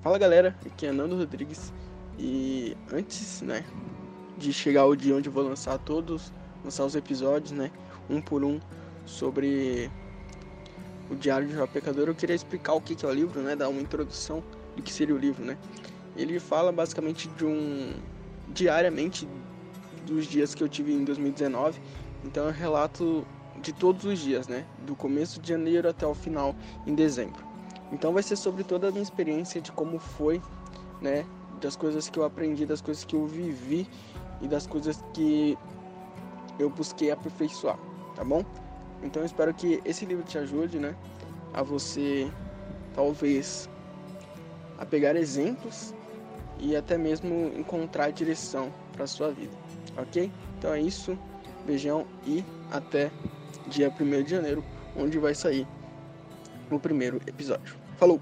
Fala galera, aqui é Nando Rodrigues e antes, né, de chegar o dia onde eu vou lançar todos, lançar os episódios, né, um por um sobre o Diário de uma Pecador, eu queria explicar o que é o livro, né, dar uma introdução do que seria o livro, né. Ele fala basicamente de um diariamente dos dias que eu tive em 2019, então um relato de todos os dias, né, do começo de janeiro até o final em dezembro. Então vai ser sobre toda a minha experiência de como foi, né, das coisas que eu aprendi, das coisas que eu vivi e das coisas que eu busquei aperfeiçoar, tá bom? Então eu espero que esse livro te ajude, né, a você talvez a pegar exemplos e até mesmo encontrar direção para sua vida, ok? Então é isso, beijão e até dia 1 de janeiro, onde vai sair o primeiro episódio. Falou!